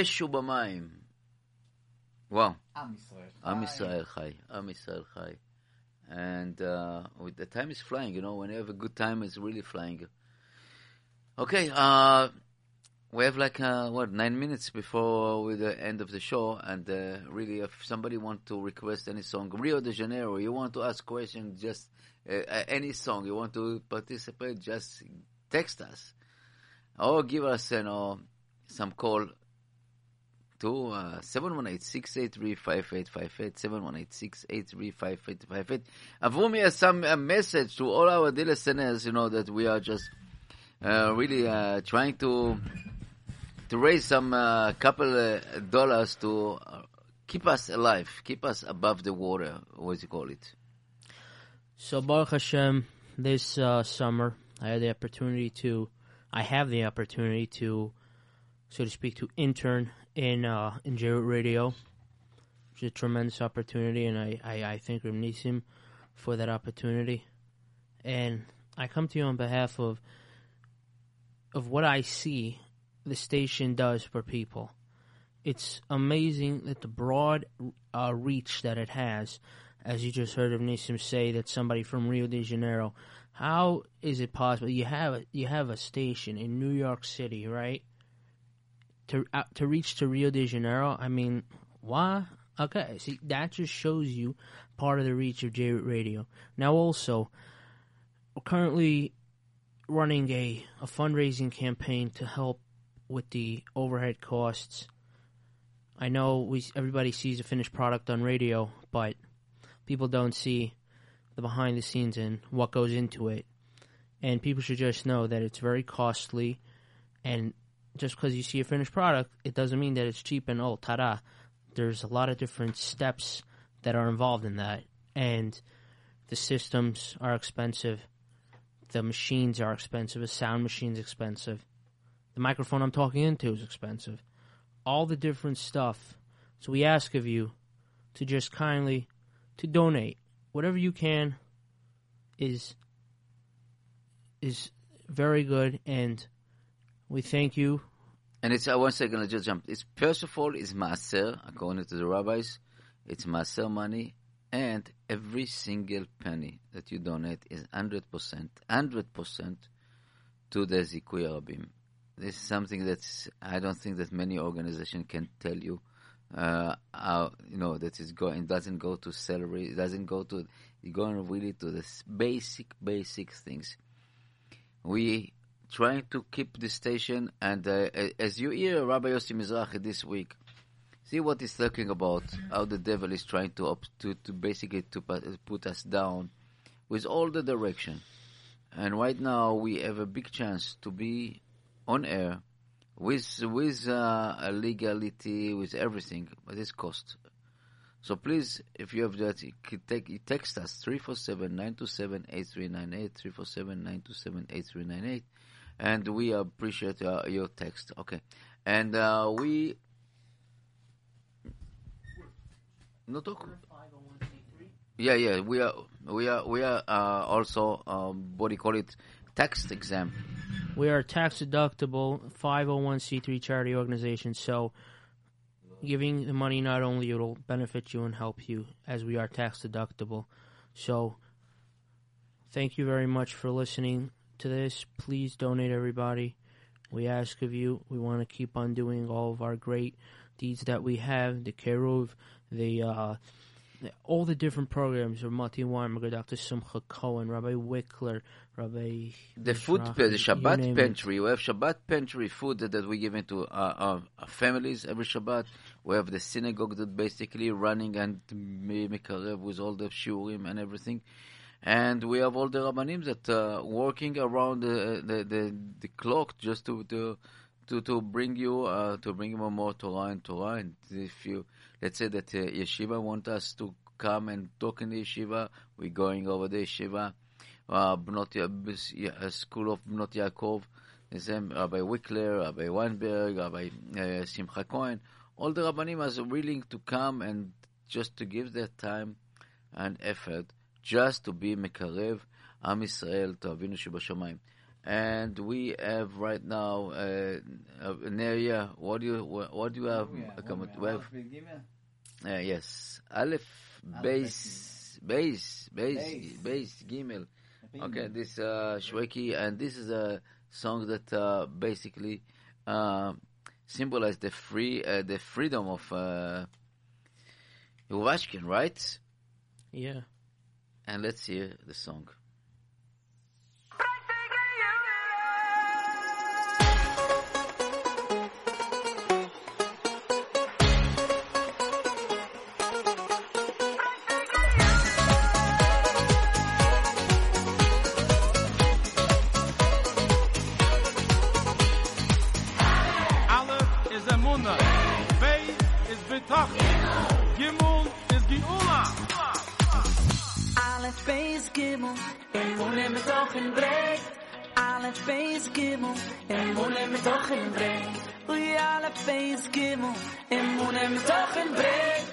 באש ובמים. וואו. עם ישראל עם ישראל חי. עם ישראל חי. And uh, with- the time is flying, you know, when you have a good time, it's really flying. Okay, uh, we have like, uh, what, nine minutes before with the end of the show. And uh, really, if somebody want to request any song, Rio de Janeiro, you want to ask question, just uh, uh, any song, you want to participate, just text us. Or give us, you know, some call to uh, 718-683-5858, 718-683-5858. Avrumi has some a message to all our dear listeners, you know, that we are just uh, really uh, trying to to raise some uh, couple uh, dollars to uh, keep us alive, keep us above the water, what do you call it? So Baruch Hashem, this uh, summer I had the opportunity to, I have the opportunity to, so to speak, to intern in uh, in JRoot Radio, is a tremendous opportunity, and I I, I thank Reb Nisim for that opportunity, and I come to you on behalf of of what I see the station does for people. It's amazing that the broad uh, reach that it has as you just heard of Nisim say, that somebody from Rio de Janeiro. How is it possible you have you have a station in New York City, right? To uh, to reach to Rio de Janeiro, I mean, why? Okay, see that just shows you part of the reach of J Radio. Now, also, we're currently running a, a fundraising campaign to help with the overhead costs. I know we everybody sees a finished product on radio, but people don't see the behind the scenes and what goes into it. And people should just know that it's very costly and just because you see a finished product, it doesn't mean that it's cheap and oh ta-da. There's a lot of different steps that are involved in that. And the systems are expensive. The machines are expensive. The sound machine's expensive. The microphone I'm talking into is expensive. All the different stuff. So we ask of you to just kindly to donate whatever you can is is very good and we thank you And it's uh, one second. I just jump. It's first of all, it's maaser according to the rabbis. It's maaser money, and every single penny that you donate is hundred percent, hundred percent to the zikui rabim. This is something that's I don't think that many organizations can tell you. Uh, how, you know that is going doesn't go to salary, it doesn't go to it's going really to the basic basic things. We trying to keep the station, and uh, as you hear Rabbi Yossi Mizrahi this week, see what he's talking about, how the devil is trying to to, to basically to put us down with all the direction. And right now we have a big chance to be on air with with uh, legality, with everything, but it's cost. So please, if you have that, you take, you text us 347-927-8398, 347-927-8398, and we appreciate uh, your text. Okay. And uh, we... No talk. Yeah, yeah, we are, we are, we are uh, also, um, what do you call it, text exam. we are tax deductible 501c3 charity organization so giving the money not only it'll benefit you and help you as we are tax deductible so thank you very much for listening to this please donate everybody we ask of you we want to keep on doing all of our great deeds that we have the Keruv, the uh all the different programs of Mati Weinberger, Dr. Simcha Cohen, Rabbi Wickler, Rabbi The food, Mizrahi, the Shabbat name it. pantry. We have Shabbat pantry food that, that we give into our, our families every Shabbat. We have the synagogue that basically running and me- mekarev with all the shiurim and everything. And we have all the rabbanim that uh, working around the, the, the, the clock just to, to to to bring you uh, to bring you more Torah and Torah. And if you let's say that uh, yeshiva want us to come and talk in the yeshiva, we're going over the yeshiva. Uh, Bnot uh, School of Bnot Yaakov, the Rabbi Wickler, Rabbi Weinberg, Rabbi uh, Simcha Cohen, all the rabbanim are willing to come and just to give their time and effort just to be mekarev Am Israel to Avinu Shebashamayim. And we have right now uh, uh, Neria. What do you what, what do you have? Yeah, Come we- we have- Aleph, Beit Gimel? uh, yes, Aleph, base, base, base, base, Gimel. Okay, this uh, Shweki, and this is a song that uh, basically uh, symbolize the free, uh, the freedom of uh, Rubashkin, right? Yeah. And let's hear the song. Face Gimmel, in Mune mit doch in Breg. Alle Face Gimmel, in Mune mit doch in Breg. Ui, alle Face Gimmel, in Mune mit doch in Breg.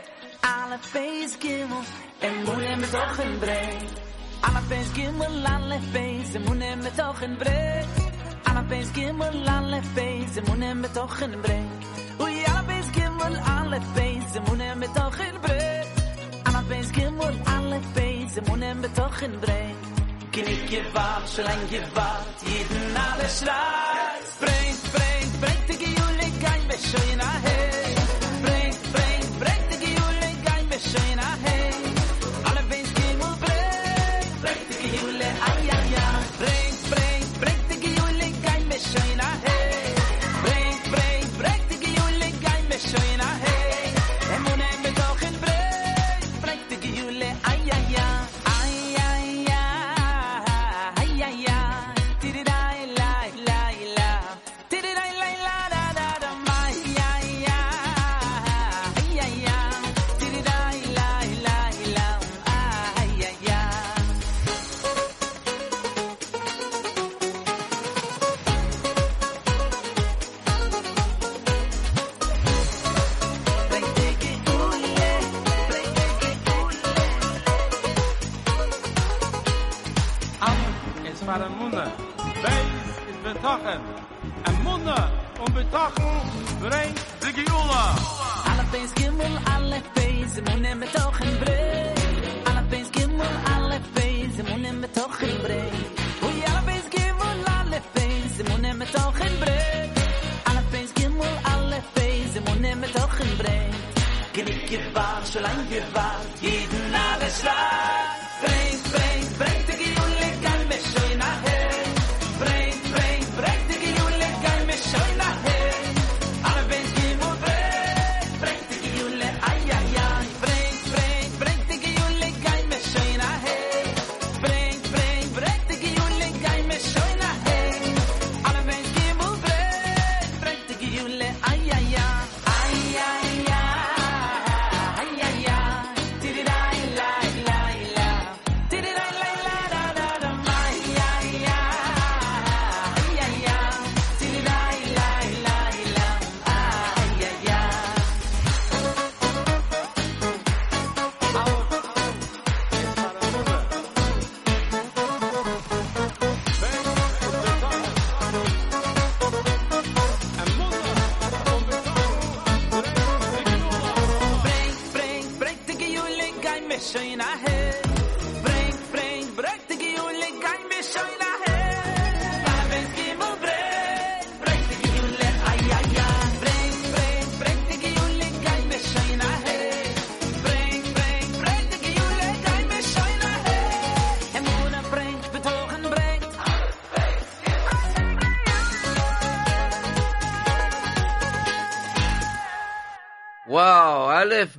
Alle Face Gimmel, in Mune mit doch in Breg. Alle Face Gimmel, alle Face, in Mune mit doch in Breg. Alle Face Gimmel, alle Face, in Mune mit doch in Breg. Ui, alle Face Gimmel, alle Face, in Mune mit doch in Breg. Alle Face Gimmel, alle Face, ze monen betochen brein. Kin ik ge vaar shlein ge vaar jeden nabe shlaat brein brein brein te ge kein beshoyn a nehmen mit in Brett. Alle Fans, Gimmel, alle Fans, immer nehmen mit in Brett. Glück gewahrt, schon lang gewahrt, jeden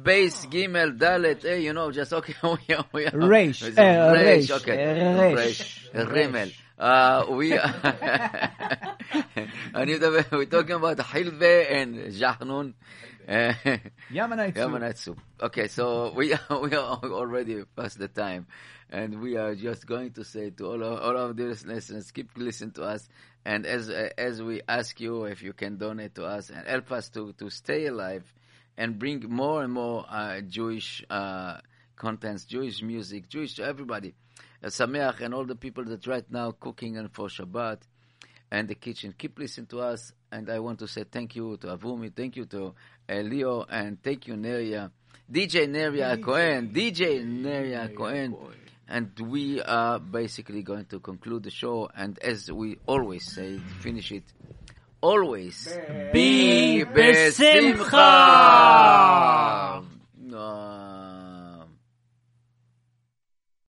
base, Gimel, Dalet, A, you know, just okay. we are, we are, Reish, uh, eh, Reish, okay. Eh, Reish, Rimmel. Uh, we are we're talking about Hilve and Jachnun. Yemenite Yemenite. Okay, so we are, we are already past the time, and we are just going to say to all of, all of the listeners, keep listening to us, and as uh, as we ask you if you can donate to us and help us to to stay alive and bring more and more uh, Jewish uh, contents, Jewish music, Jewish to everybody. Uh, Sameach and all the people that right now cooking and for Shabbat, and the kitchen. Keep listening to us, and I want to say thank you to Avrumi, thank you to uh, Leo, and thank you Neria, DJ Neria Cohen, DJ Neria Cohen. And we are basically going to conclude the show, and as we always say, finish it always be besimcha. Be